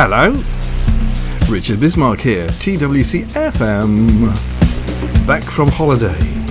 Hello, Richard Bismarck here, TWC FM, back from holiday.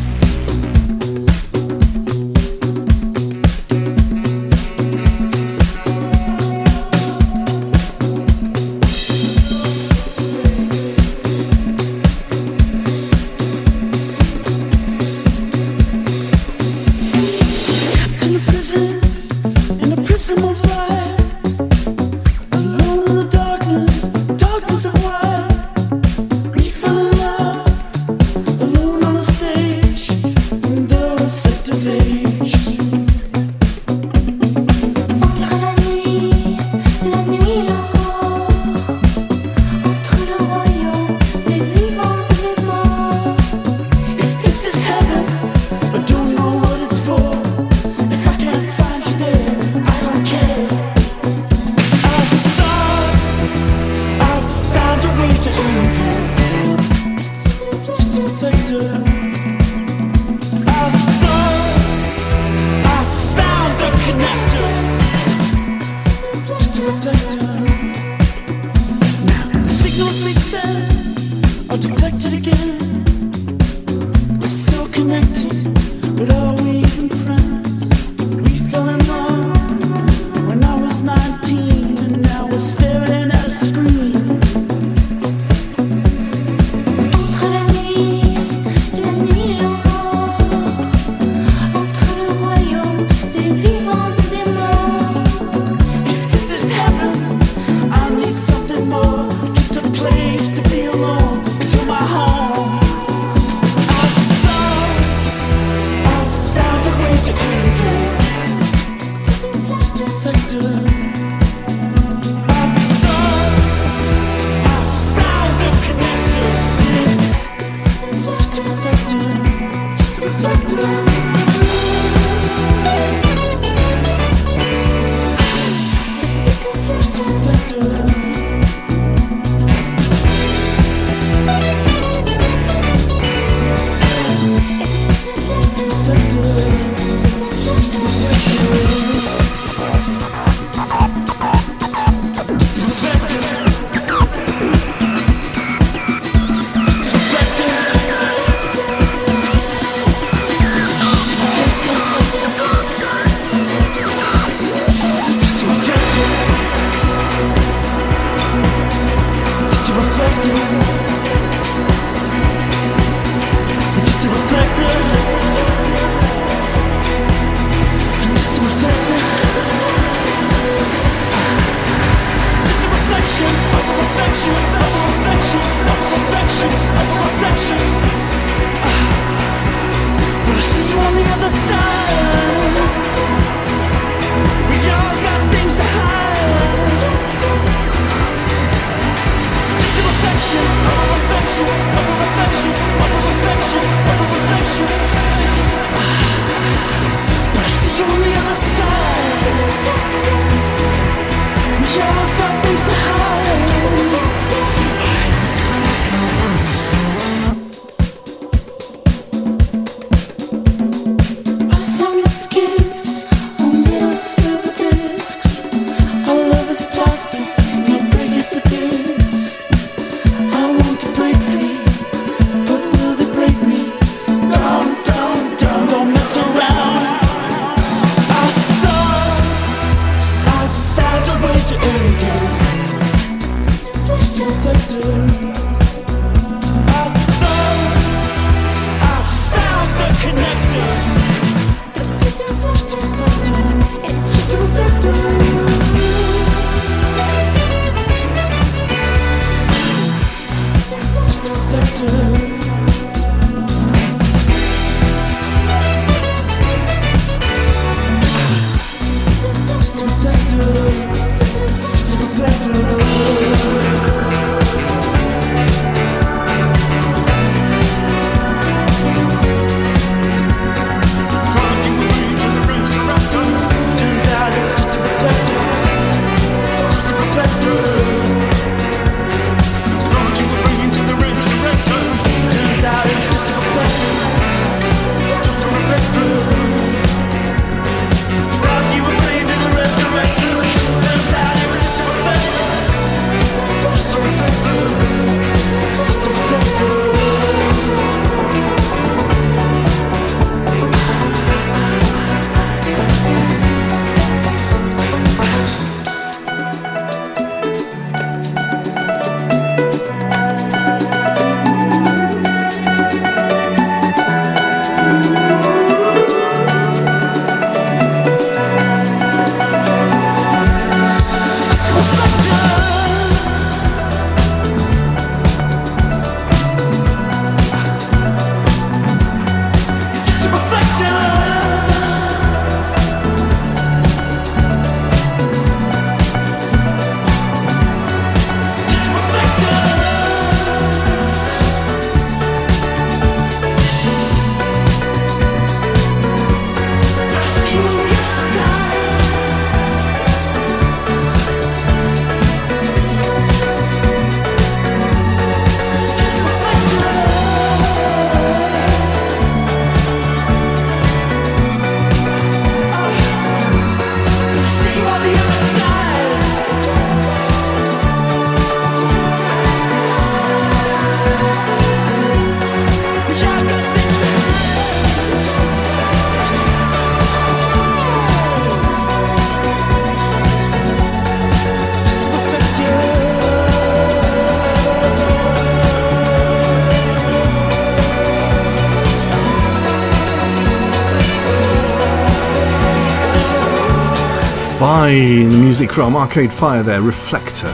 Fine music from Arcade Fire there, Reflector.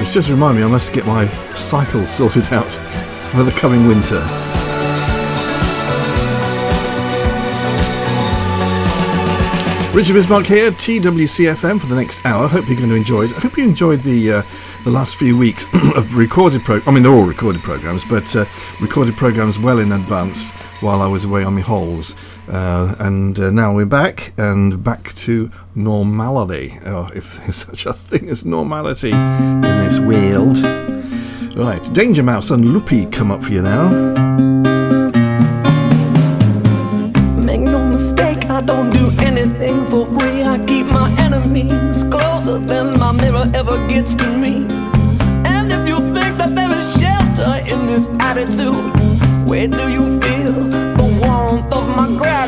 Which just reminded me I must get my cycle sorted out for the coming winter. Richard Bismarck here, TWCFM for the next hour. Hope you're going to enjoy it. I hope you enjoyed the uh, the last few weeks of recorded pro. I mean, they're all recorded programs, but uh, recorded programs well in advance while I was away on my holes. Uh, and uh, now we're back and back to normality. Oh, if there's such a thing as normality in this world. Right, Danger Mouse and Luppi come up for you now. Make no mistake, I don't do anything for free. I keep my enemies closer than my mirror ever gets to me. And if you think that there is shelter in this attitude, where do you feel the warmth of my gratitude?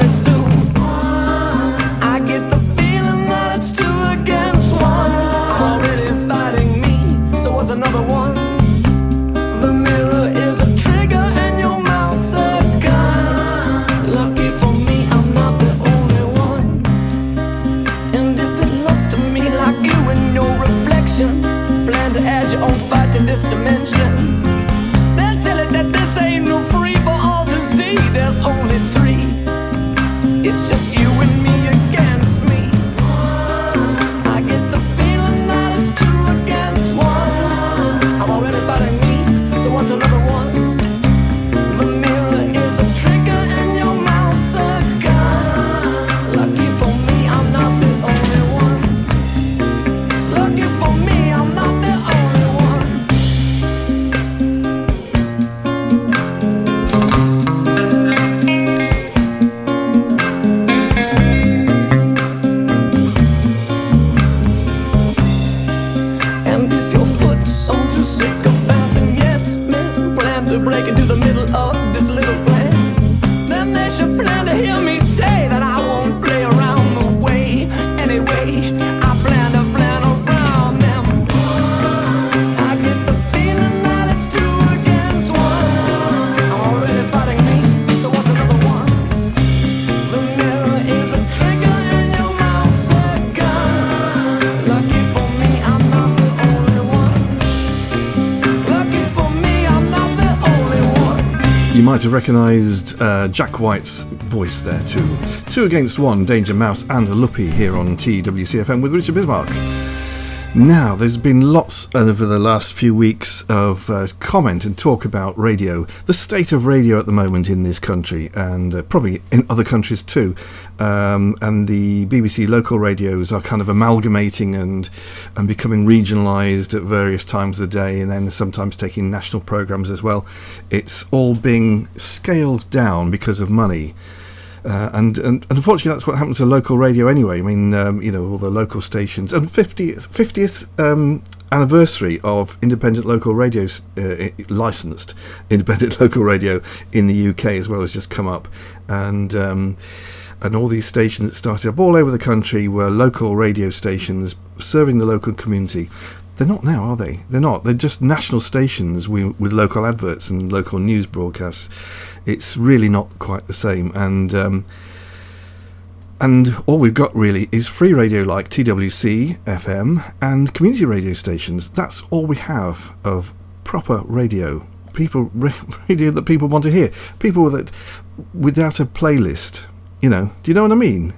Might have recognised uh, Jack White's voice there too. Two against one, Danger Mouse and a Luppi here on TWCFM with Richard Bismarck. Now, there's been lots over the last few weeks of uh, comment and talk about radio, the state of radio at the moment in this country, and uh, probably in other countries too. Um, and the BBC local radios are kind of amalgamating and and becoming regionalised at various times of the day, and then sometimes taking national programmes as well. It's all being scaled down because of money. Uh, and, and unfortunately, that's what happened to local radio anyway. I mean, um, you know, all the local stations and 50th, 50th um, anniversary of independent local radio, uh, licensed independent local radio in the UK as well has just come up, and um, and all these stations that started up all over the country were local radio stations serving the local community. They're not now, are they? They're not. They're just national stations with, with local adverts and local news broadcasts. It's really not quite the same. And um, and all we've got really is free radio like TWC FM and community radio stations. That's all we have of proper radio. People radio that people want to hear. People that without a playlist. You know, do you know what I mean?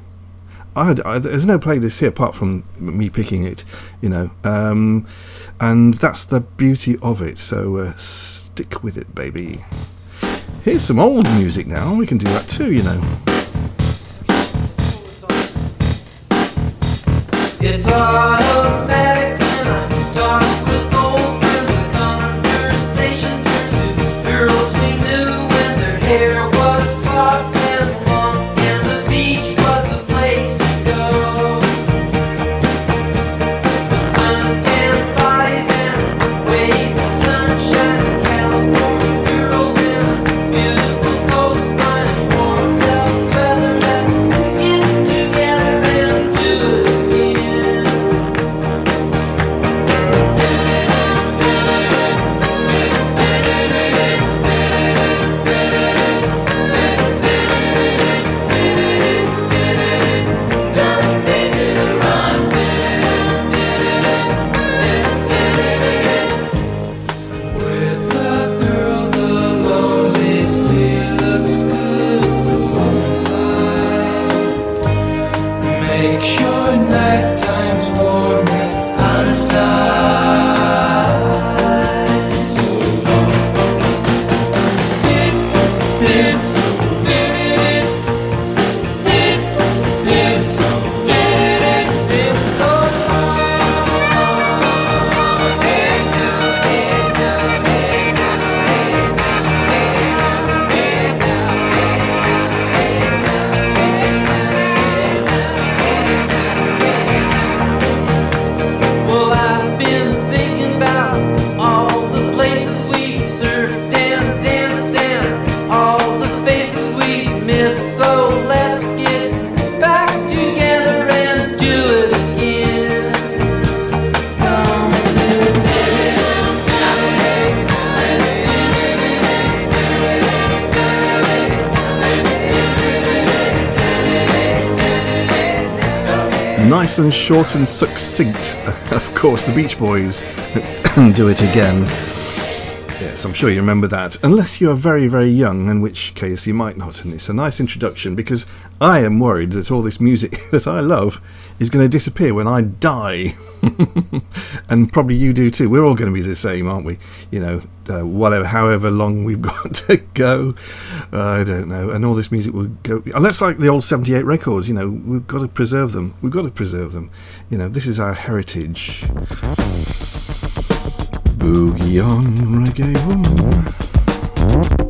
I, had, I there's no playlist here apart from me picking it. You know, um, and that's the beauty of it. So uh, stick with it, baby. Here's some old music now. We can do that too. You know. It's automatic nice and short and succinct. Of course, the Beach Boys do it again. Yes, I'm sure you remember that. Unless you are very, very young, in which case you might not. And it's a nice introduction because I am worried that all this music that I love is going to disappear when I die. and probably you do too. We're all going to be the same, aren't we? You know, uh, whatever, however long we've got to go. Uh, I don't know. And all this music will go. And that's like the old 78 records, you know, we've got to preserve them. We've got to preserve them. You know, this is our heritage. Boogie on reggae on.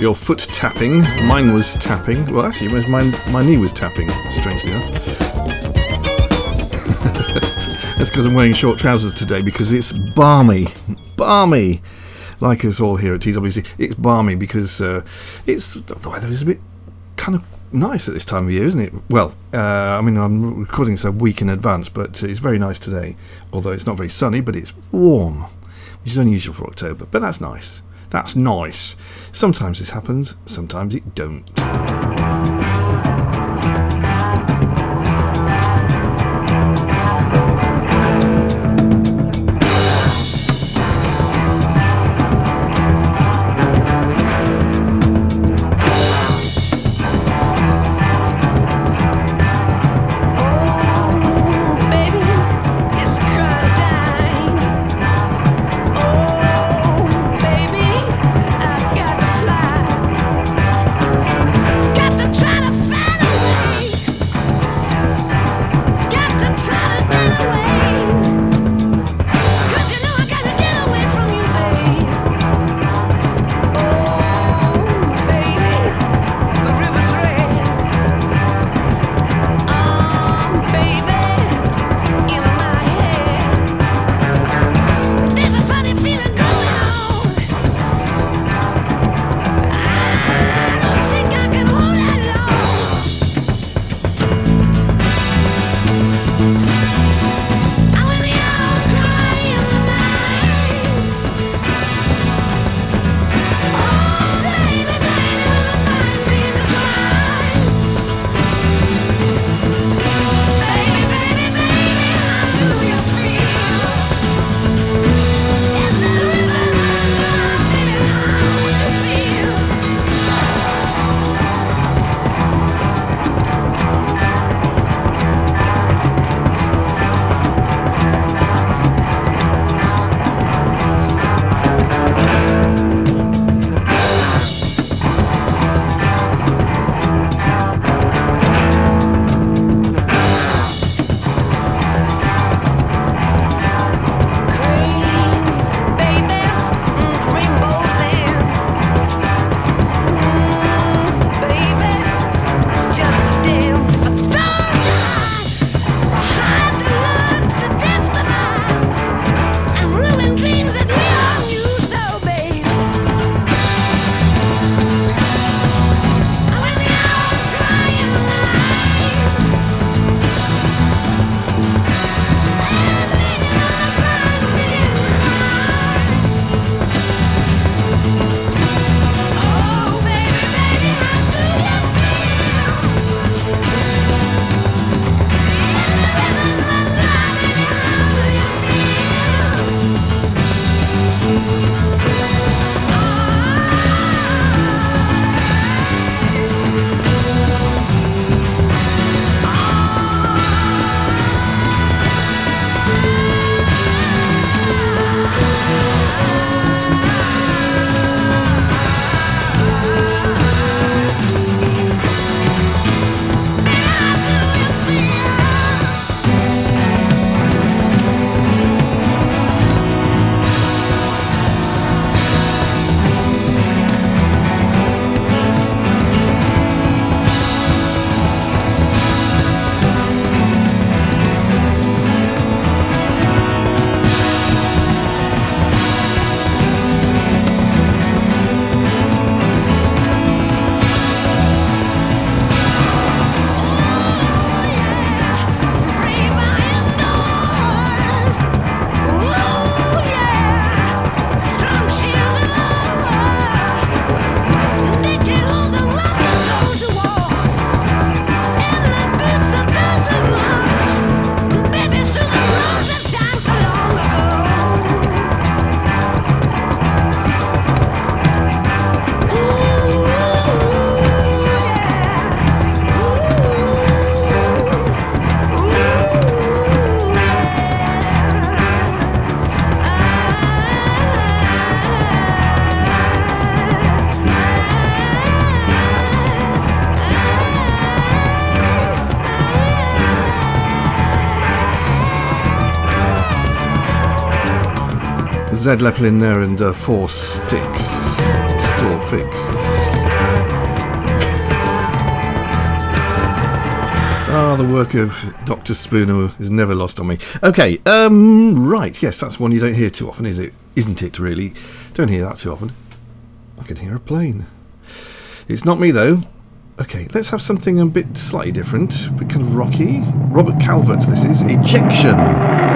Your foot tapping. Mine was tapping. Well, actually, mine, my knee was tapping, strangely enough. That's because I'm wearing short trousers today because it's balmy. Balmy! Like us all here at TWC. It's balmy because uh, it's the weather is a bit kind of nice at this time of year, isn't it? Well, uh, I mean, I'm recording this a week in advance, but it's very nice today. Although it's not very sunny, but it's warm, which is unusual for October. But that's nice. That's nice. Sometimes this happens, sometimes it don't. Zed Leppelin there and uh, Four Sticks. store fix. Ah, the work of Dr. Spooner is never lost on me. Okay, um, right, yes, that's one you don't hear too often, is it? Isn't it, really? Don't hear that too often. I can hear a plane. It's not me, though. Okay, let's have something a bit slightly different, but kind of rocky. Robert Calvert, this is Ejection.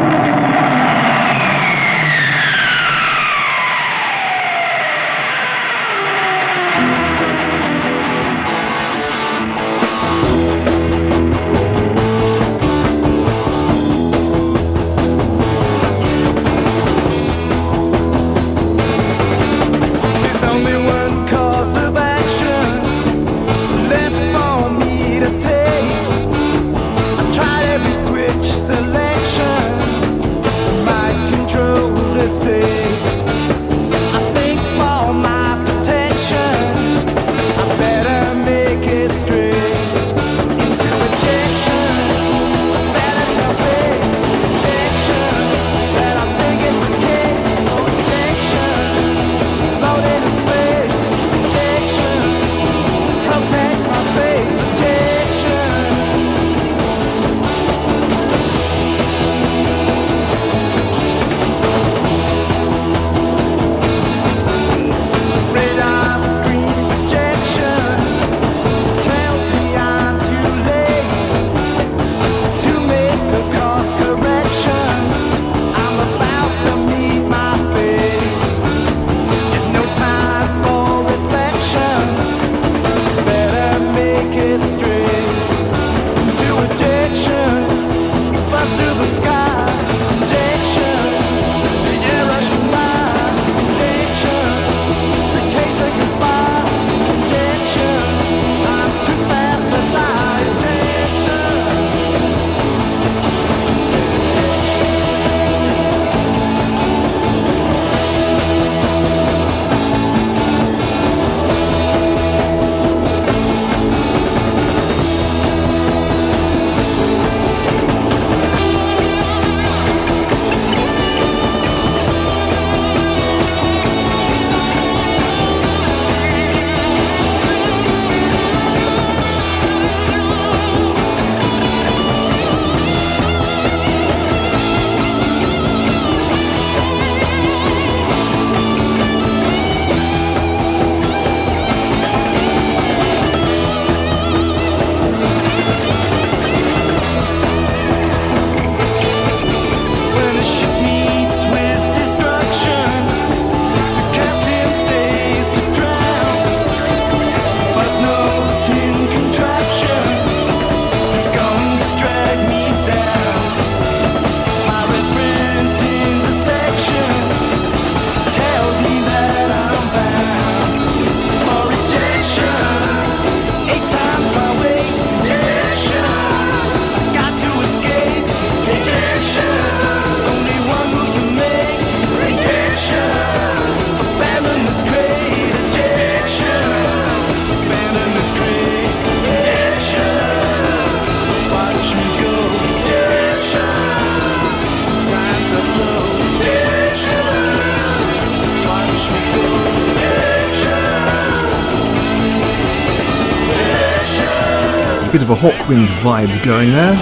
Hawkwind vibe going there.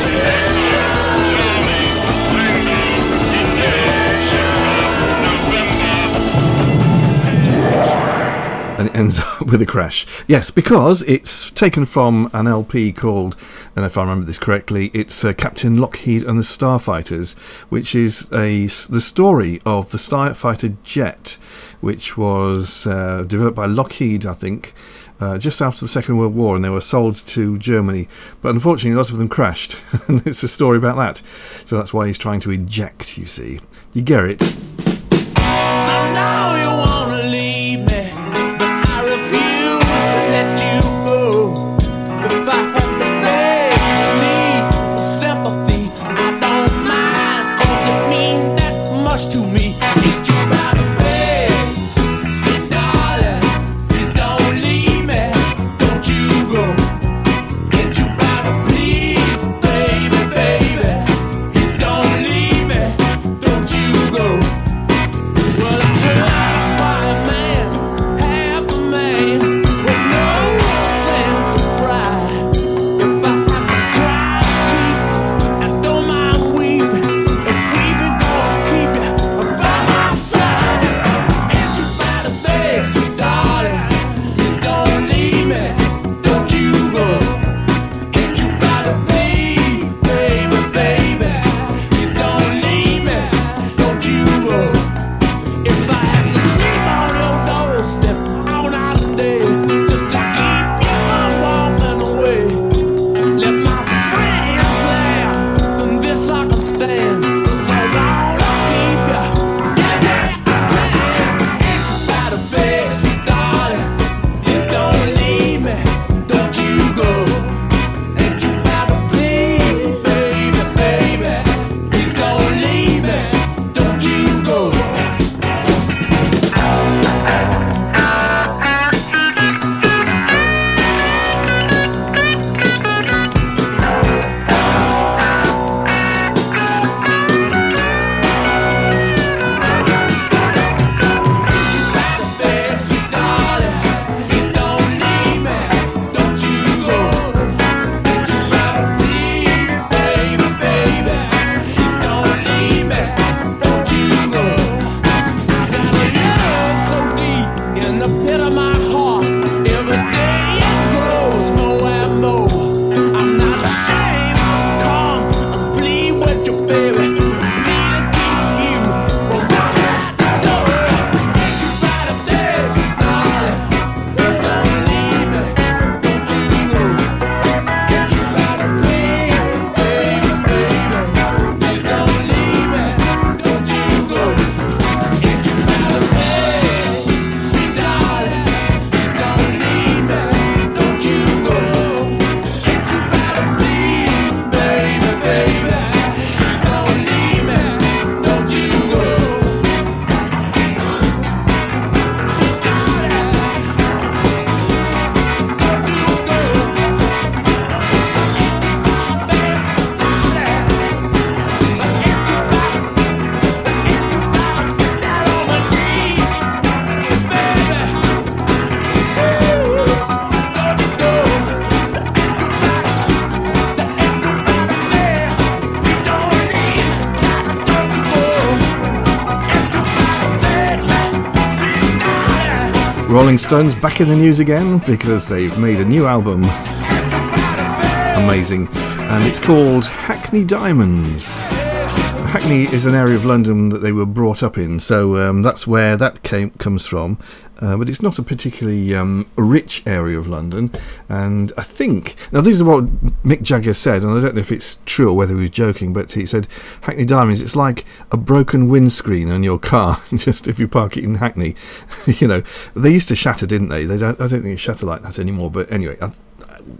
And it ends up with a crash. Yes, because it's taken from an LP called, and if I remember this correctly, it's uh, Captain Lockheed and the Starfighters, which is a the story of the Starfighter jet, which was uh, developed by Lockheed, I think, uh, just after the Second World War, and they were sold to Germany. But unfortunately, lots of them crashed, and it's a story about that. So that's why he's trying to eject. You see, you get it. Rolling Stones back in the news again because they've made a new album. Amazing. And it's called Hackney Diamonds. Hackney is an area of London that they were brought up in, so um, that's where that came comes from. Uh, but it's not a particularly um, rich area of London, and I think now this is what Mick Jagger said, and I don't know if it's true or whether he was joking, but he said Hackney Diamonds. It's like a broken windscreen on your car, just if you park it in Hackney. you know, they used to shatter, didn't they? They don't. I don't think they shatter like that anymore. But anyway, I,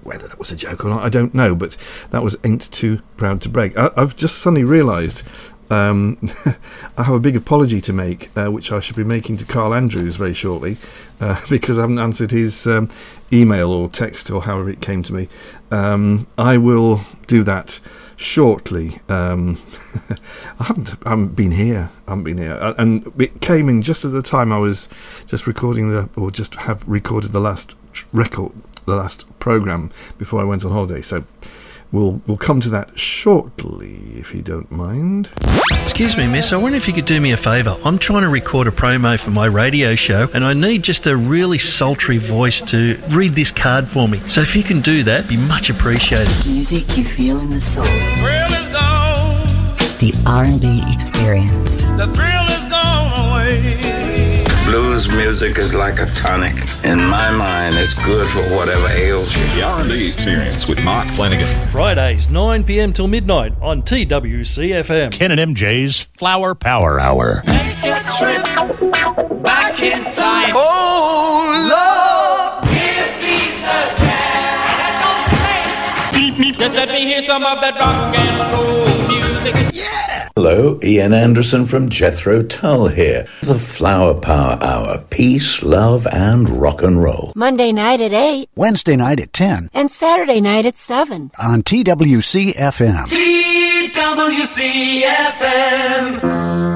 whether that was a joke or not, I don't know. But that was ain't too proud to break. I, I've just suddenly realised um, I have a big apology to make, uh, which I should be making to Carl Andrews very shortly, uh, because I haven't answered his um, email or text or however it came to me. Um, I will do that shortly. Um, I haven't, I haven't been here. I haven't been here, Uh, and it came in just at the time I was just recording the, or just have recorded the last record, the last program before I went on holiday. So. We'll, we'll come to that shortly, if you don't mind. Excuse me, miss. I wonder if you could do me a favour. I'm trying to record a promo for my radio show, and I need just a really sultry voice to read this card for me. So if you can do that, be much appreciated. Music you feel in the soul. thrill is gone. The R&B experience. The thrill is gone away. Blues music is like a tonic. In my mind, it's good for whatever ails you. The R&B Experience with Mark Flanagan. Fridays, 9 pm till midnight on TWCFM. Ken and MJ's Flower Power Hour. Take a trip back in time. Oh, Lord, give me the Just let me hear some of that rock and roll music. Hello, Ian Anderson from Jethro Tull here. The Flower Power Hour. Peace, love, and rock and roll. Monday night at 8 Wednesday night at 10 and Saturday night at 7. on TWC FM. TWCFM.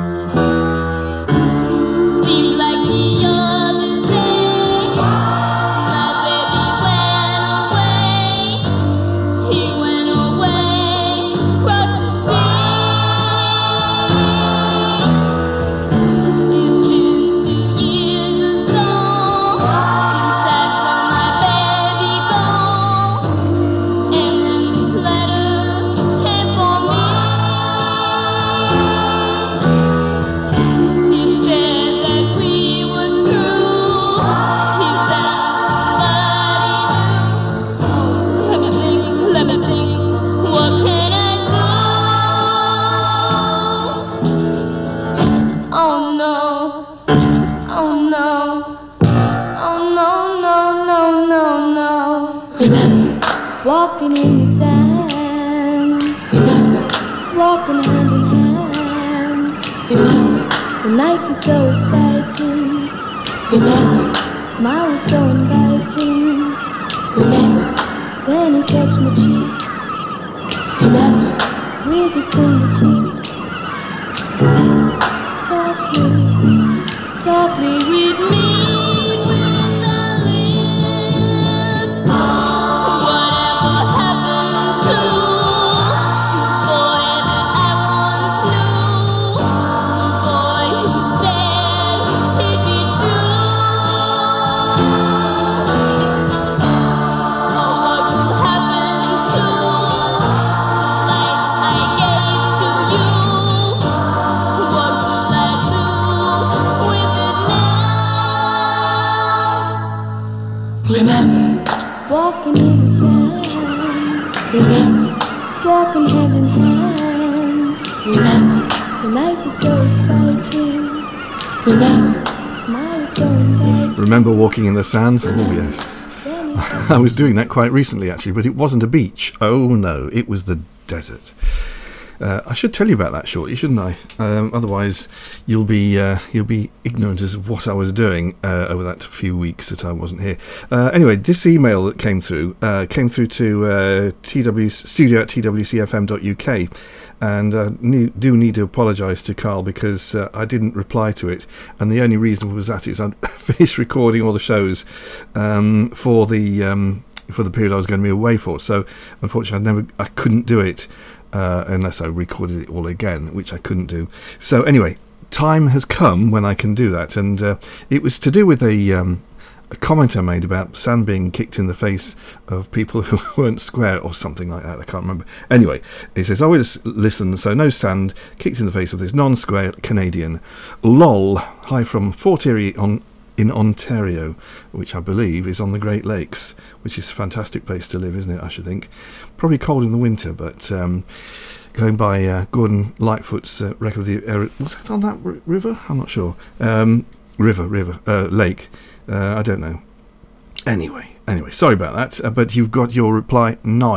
The sand? Oh, yes. I was doing that quite recently, actually, but it wasn't a beach. Oh, no, it was the desert. Uh, I should tell you about that shortly, shouldn't I? Um, otherwise, you'll be uh, you'll be ignorant as of what I was doing uh, over that few weeks that I wasn't here. Uh, anyway, this email that came through uh, came through to uh, tw studio at twcfm.uk, and I do need to apologise to Carl because I didn't reply to it, and the only reason was that is I finished recording all the shows um, for the. Um, for the period I was going to be away for, so unfortunately, I never, I couldn't do it uh, unless I recorded it all again, which I couldn't do. So anyway, time has come when I can do that, and uh, it was to do with a um, a comment I made about sand being kicked in the face of people who weren't square or something like that. I can't remember. Anyway, it says, I always listen, so no sand kicked in the face of this non square Canadian. LOL. Hi from Fort Erie on. In Ontario, which I believe is on the Great Lakes, which is a fantastic place to live, isn't it? I should think. Probably cold in the winter, but um, going by uh, Gordon Lightfoot's uh, record of the uh, was that on that r- river? I'm not sure. Um, river, river, uh, lake. Uh, I don't know. Anyway, anyway, sorry about that. Uh, but you've got your reply now.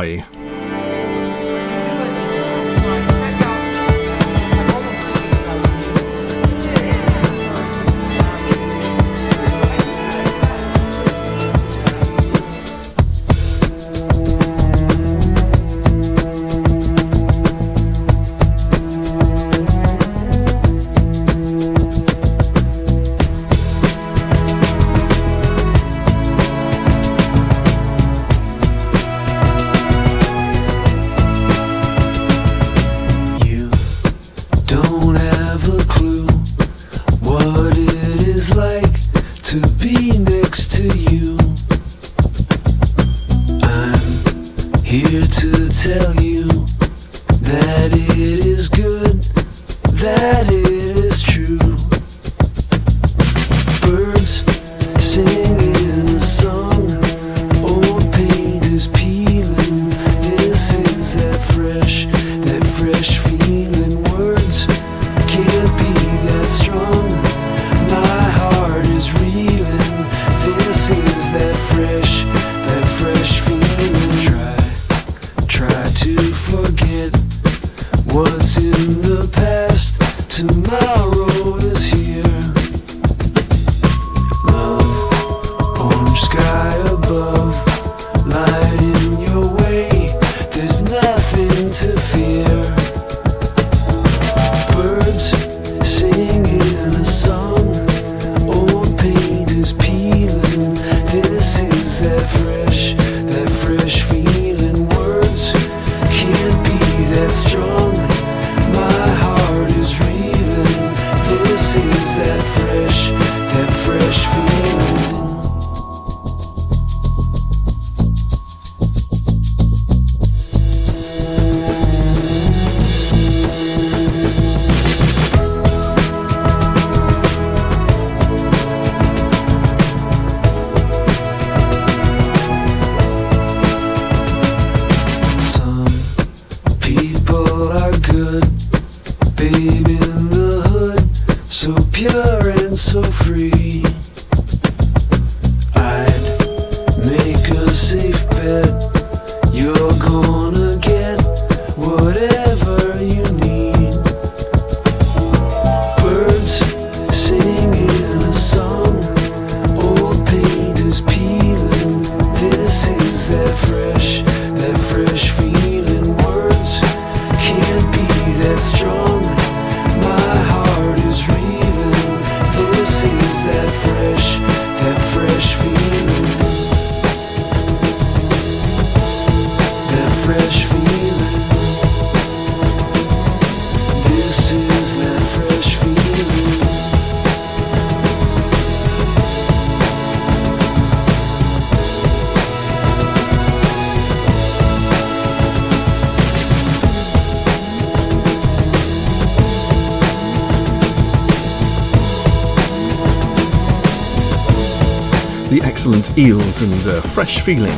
Eels and uh, fresh feeling.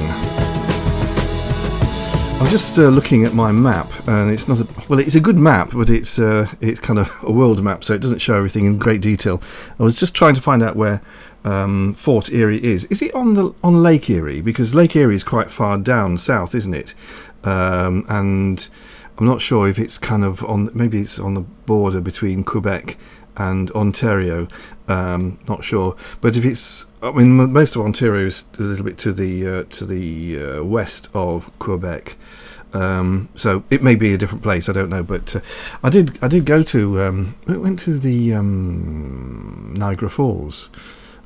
I was just uh, looking at my map, and it's not a well. It's a good map, but it's uh, it's kind of a world map, so it doesn't show everything in great detail. I was just trying to find out where um, Fort Erie is. Is it on the on Lake Erie? Because Lake Erie is quite far down south, isn't it? Um, and I'm not sure if it's kind of on. Maybe it's on the border between Quebec and Ontario. Um, not sure, but if it's, I mean, most of Ontario is a little bit to the uh, to the uh, west of Quebec. Um, so it may be a different place. I don't know, but uh, I did. I did go to. Um, we went to the um, Niagara Falls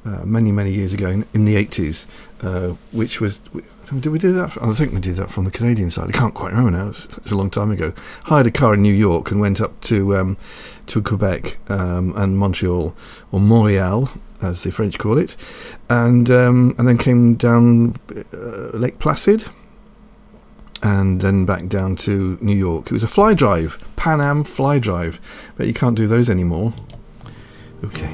uh, many many years ago in, in the eighties, uh, which was. Did we do that? I think we did that from the Canadian side. I can't quite remember now. It's a long time ago. Hired a car in New York and went up to um, to Quebec um, and Montreal or Montreal as the French call it, and um, and then came down uh, Lake Placid, and then back down to New York. It was a fly drive, Pan Am fly drive, but you can't do those anymore. Okay.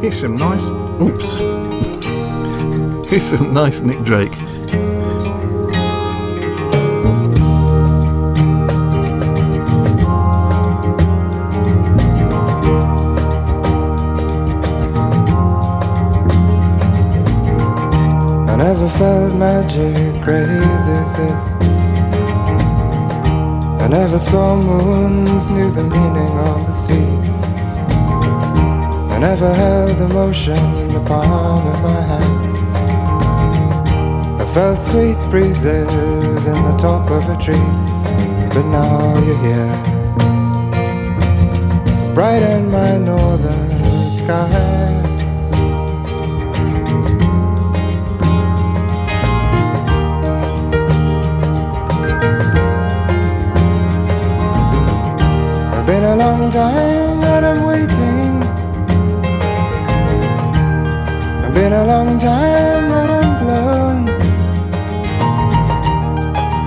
Here's some nice. Oops. Here's some nice Nick Drake. I felt magic as this. I never saw moons, knew the meaning of the sea. I never held emotion in the palm of my hand. I felt sweet breezes in the top of a tree, but now you're here. Brighten my northern sky. Long time that I'm waiting. It's been a long time that I'm blown.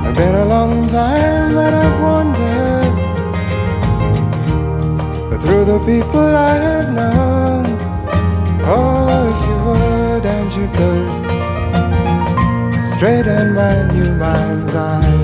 It's been a long time that I've wandered. But through the people I have known. Oh, if you would and you could. Straighten my new mind's eye.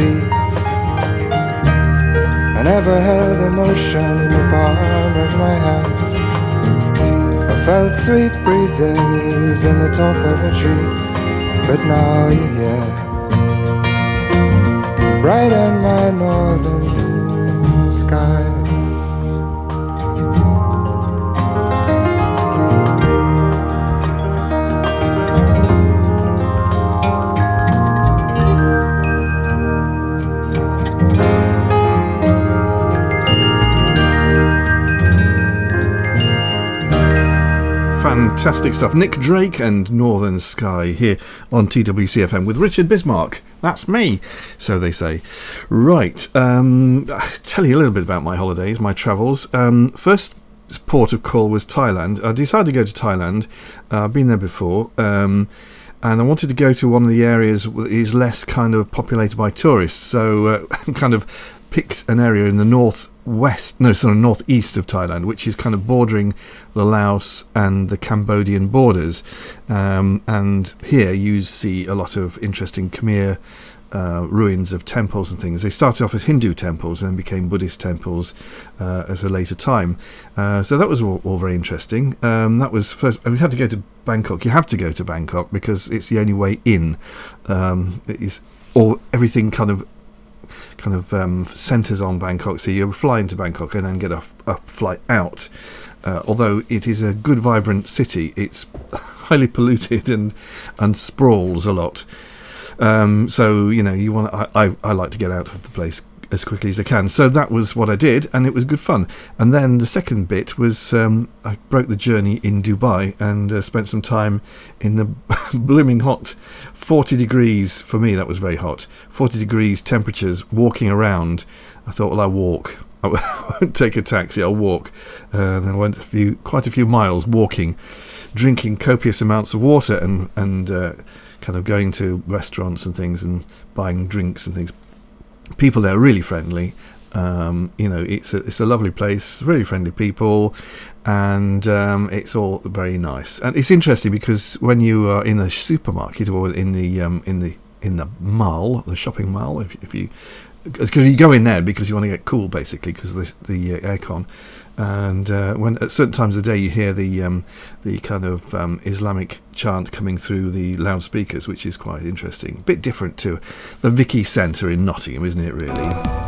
I never held emotion in the palm of my hand. I felt sweet breezes in the top of a tree, but now you're here. Brighten my northern sky. Fantastic stuff. Nick Drake and Northern Sky here on TWCFM with Richard Bismarck. That's me, so they say. Right, um, tell you a little bit about my holidays, my travels. Um, first port of call was Thailand. I decided to go to Thailand. Uh, I've been there before. Um, and I wanted to go to one of the areas that is less kind of populated by tourists. So uh, kind of picked an area in the northwest, no, sort of northeast of Thailand, which is kind of bordering the Laos and the Cambodian borders. Um, and here you see a lot of interesting Khmer uh, ruins of temples and things. They started off as Hindu temples and then became Buddhist temples uh, at a later time. Uh, so that was all, all very interesting. Um, that was first. We had to go to Bangkok. You have to go to Bangkok because it's the only way in. Um, it is all everything kind of kind of um, centres on Bangkok. So you fly into Bangkok and then get a, a flight out. Uh, although it is a good, vibrant city, it's highly polluted and and sprawls a lot. Um, so you know, you want I, I I like to get out of the place as quickly as I can. So that was what I did, and it was good fun. And then the second bit was um, I broke the journey in Dubai and uh, spent some time in the blooming hot 40 degrees for me. That was very hot. 40 degrees temperatures. Walking around, I thought, well, I'll walk. I won't take a taxi. I'll walk. Uh, and I went a few, quite a few miles walking, drinking copious amounts of water, and and uh, kind of going to restaurants and things and buying drinks and things people there are really friendly. Um, you know, it's a, it's a lovely place, really friendly people, and um, it's all very nice. And it's interesting because when you are in a supermarket or in the um, in the in the mall, the shopping mall, if, if you because you go in there because you want to get cool, basically, because of the, the uh, aircon. And uh, when at certain times of the day you hear the um, the kind of um, Islamic chant coming through the loudspeakers, which is quite interesting. A bit different to the Vicky Centre in Nottingham, isn't it? Really.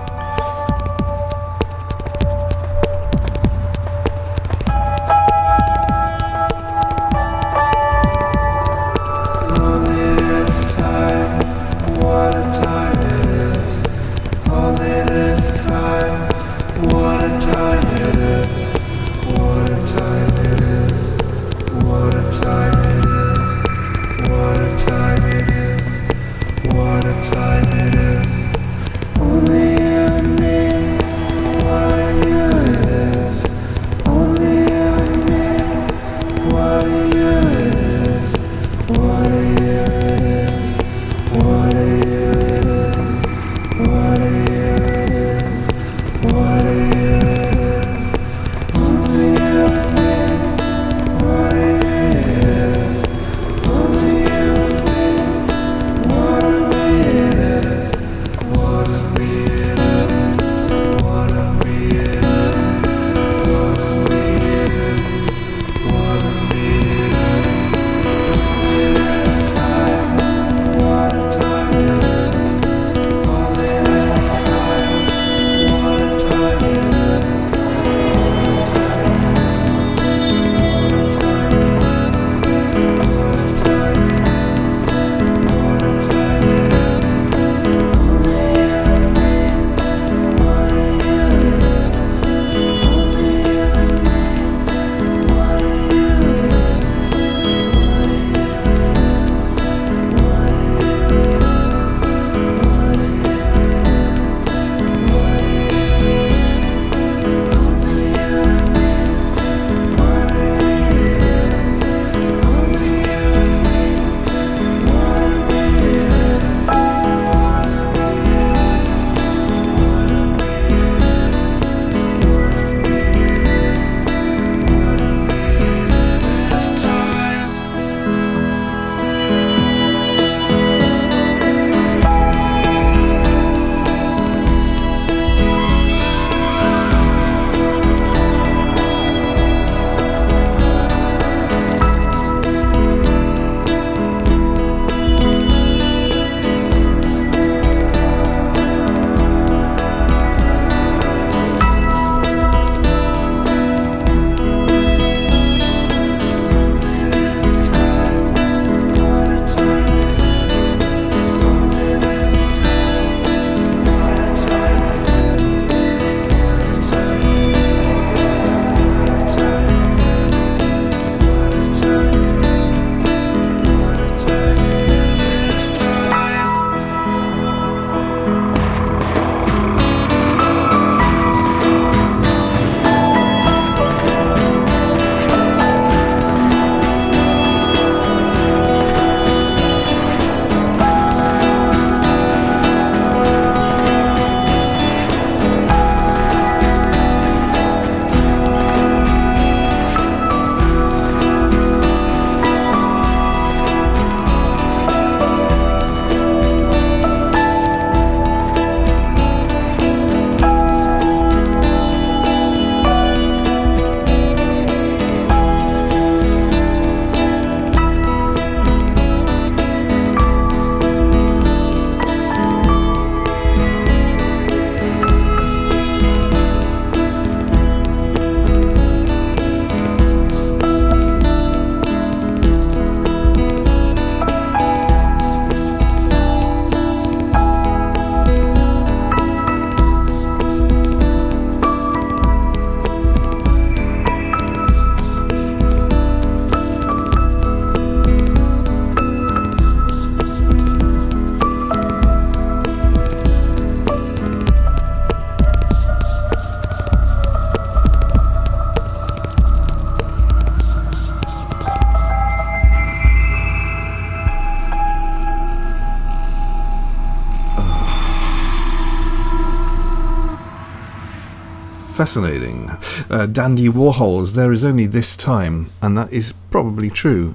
Fascinating. Uh, Dandy Warhols, there is only this time, and that is probably true.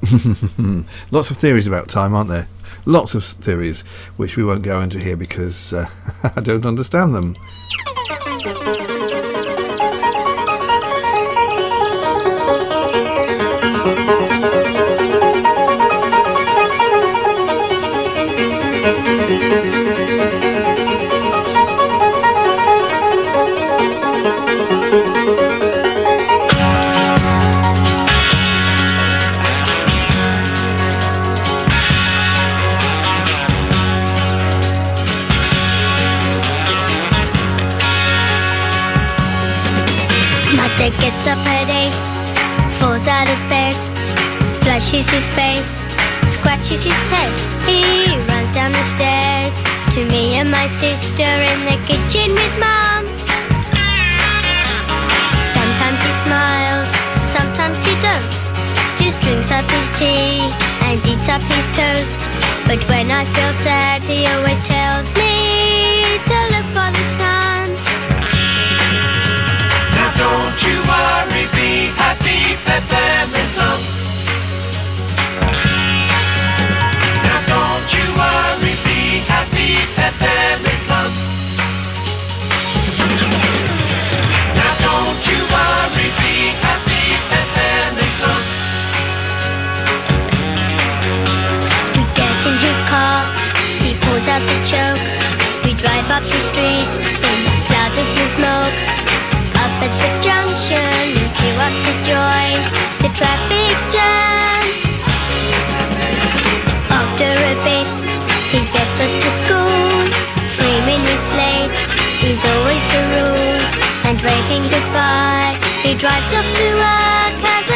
Lots of theories about time, aren't there? Lots of theories, which we won't go into here because uh, I don't understand them. Gets up at eight, falls out of bed, splashes his face, scratches his head. He runs down the stairs to me and my sister in the kitchen with mom. Sometimes he smiles, sometimes he don't. Just drinks up his tea and eats up his toast. But when I feel sad, he always tells me to look for the sun. Don't you worry, be happy, peppermint love. Now don't you worry, be happy, peppermint love. Now don't you worry, be happy, peppermint love. We get in his car, he pulls out the choke. We drive up the street in a cloud of blue smoke. The junction, to join the traffic jam. After a bit, he gets us to school. Three minutes late is always the rule. And waving goodbye, he drives off to work as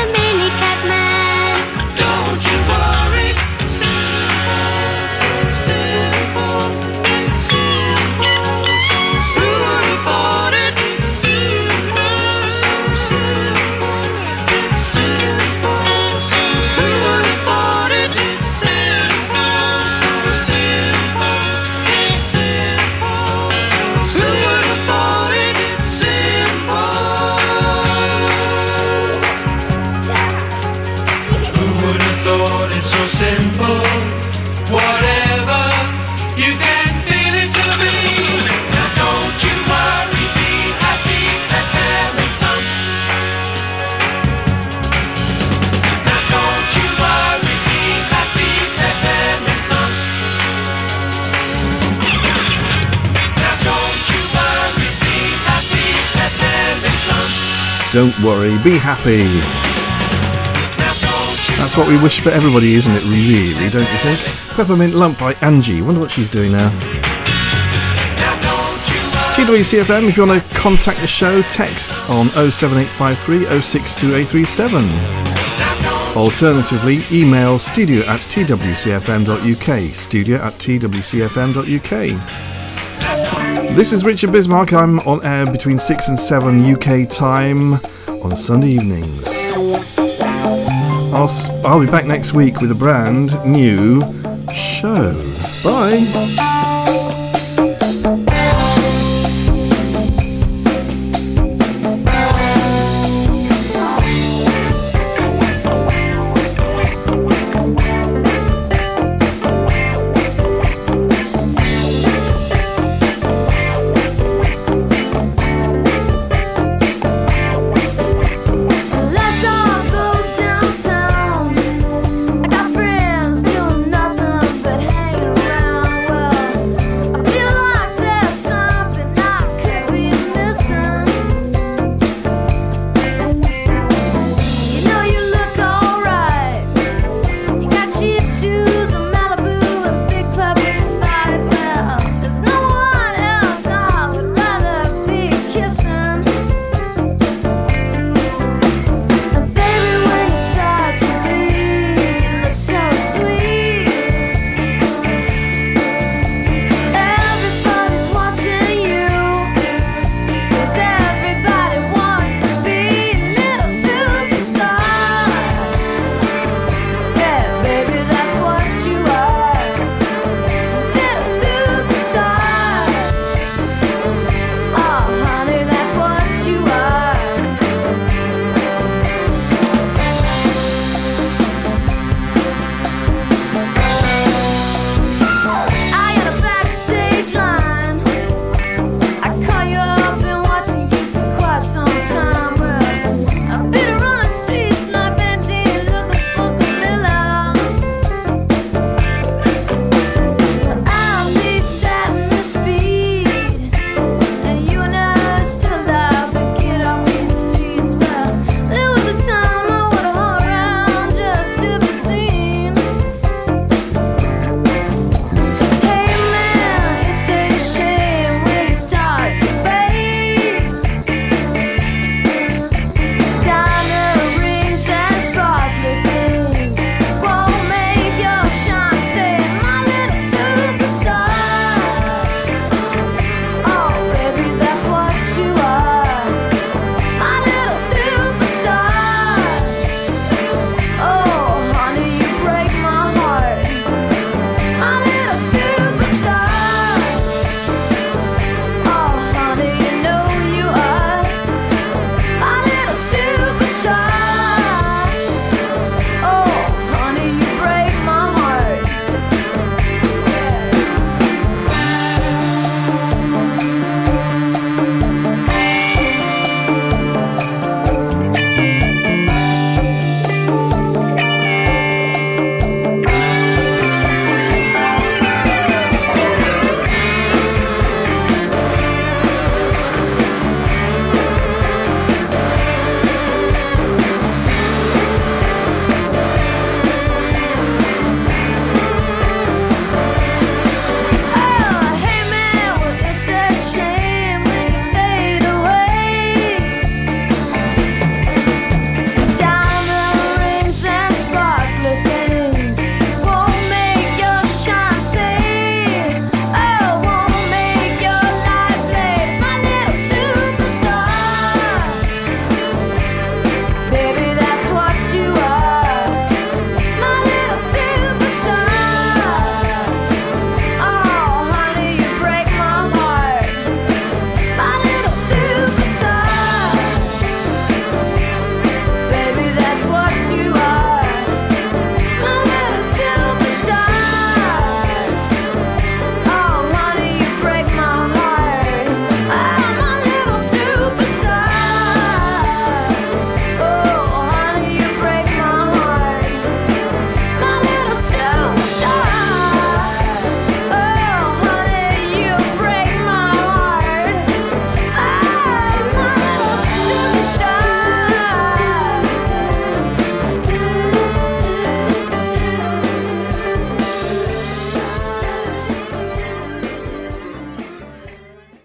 simple? Whatever you can feel it to be. Now don't you worry, be happy, love. Now don't you worry, be happy, love. Now don't you worry, be happy, love. Don't worry, be happy. That's what we wish for everybody, isn't it? Really, don't you think? Peppermint Lump by Angie. Wonder what she's doing now. TWCFM, if you want to contact the show, text on 07853 062837. Alternatively, email studio at twcfm.uk. Studio at twcfm.uk. This is Richard Bismarck. I'm on air between 6 and 7 UK time on Sunday evenings. I'll, I'll be back next week with a brand new show. Bye.